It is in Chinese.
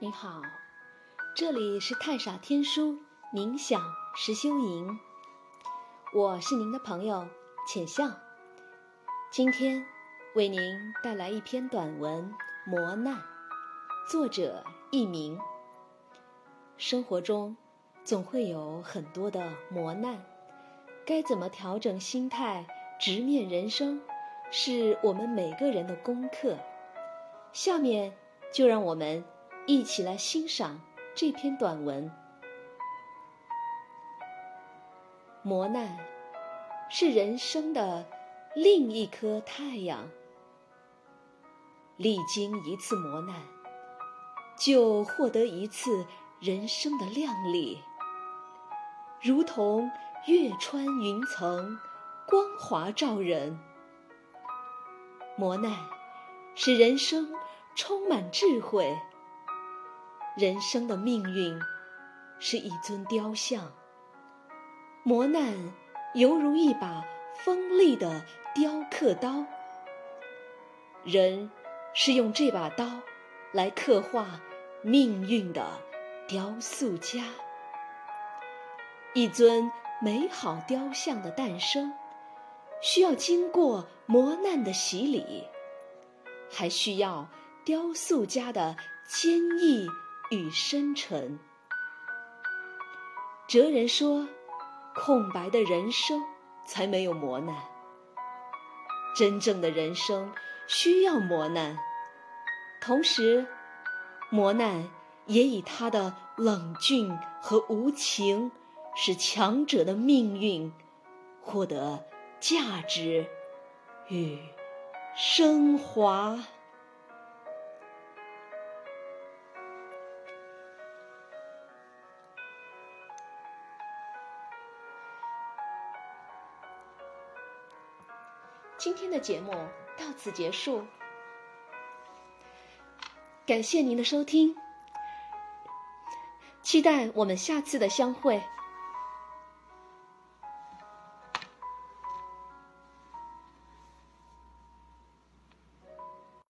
您好，这里是太傻天书冥想实修营，我是您的朋友浅笑。今天为您带来一篇短文《磨难》，作者佚名。生活中总会有很多的磨难，该怎么调整心态，直面人生，是我们每个人的功课。下面就让我们一起来欣赏这篇短文。磨难是人生的另一颗太阳，历经一次磨难，就获得一次人生的亮丽，如同月穿云层，光华照人。磨难。使人生充满智慧。人生的命运是一尊雕像，磨难犹如一把锋利的雕刻刀。人是用这把刀来刻画命运的雕塑家。一尊美好雕像的诞生，需要经过磨难的洗礼。还需要雕塑家的坚毅与深沉。哲人说：“空白的人生才没有磨难。真正的人生需要磨难，同时，磨难也以他的冷峻和无情，使强者的命运获得价值与。”升华。今天的节目到此结束，感谢您的收听，期待我们下次的相会。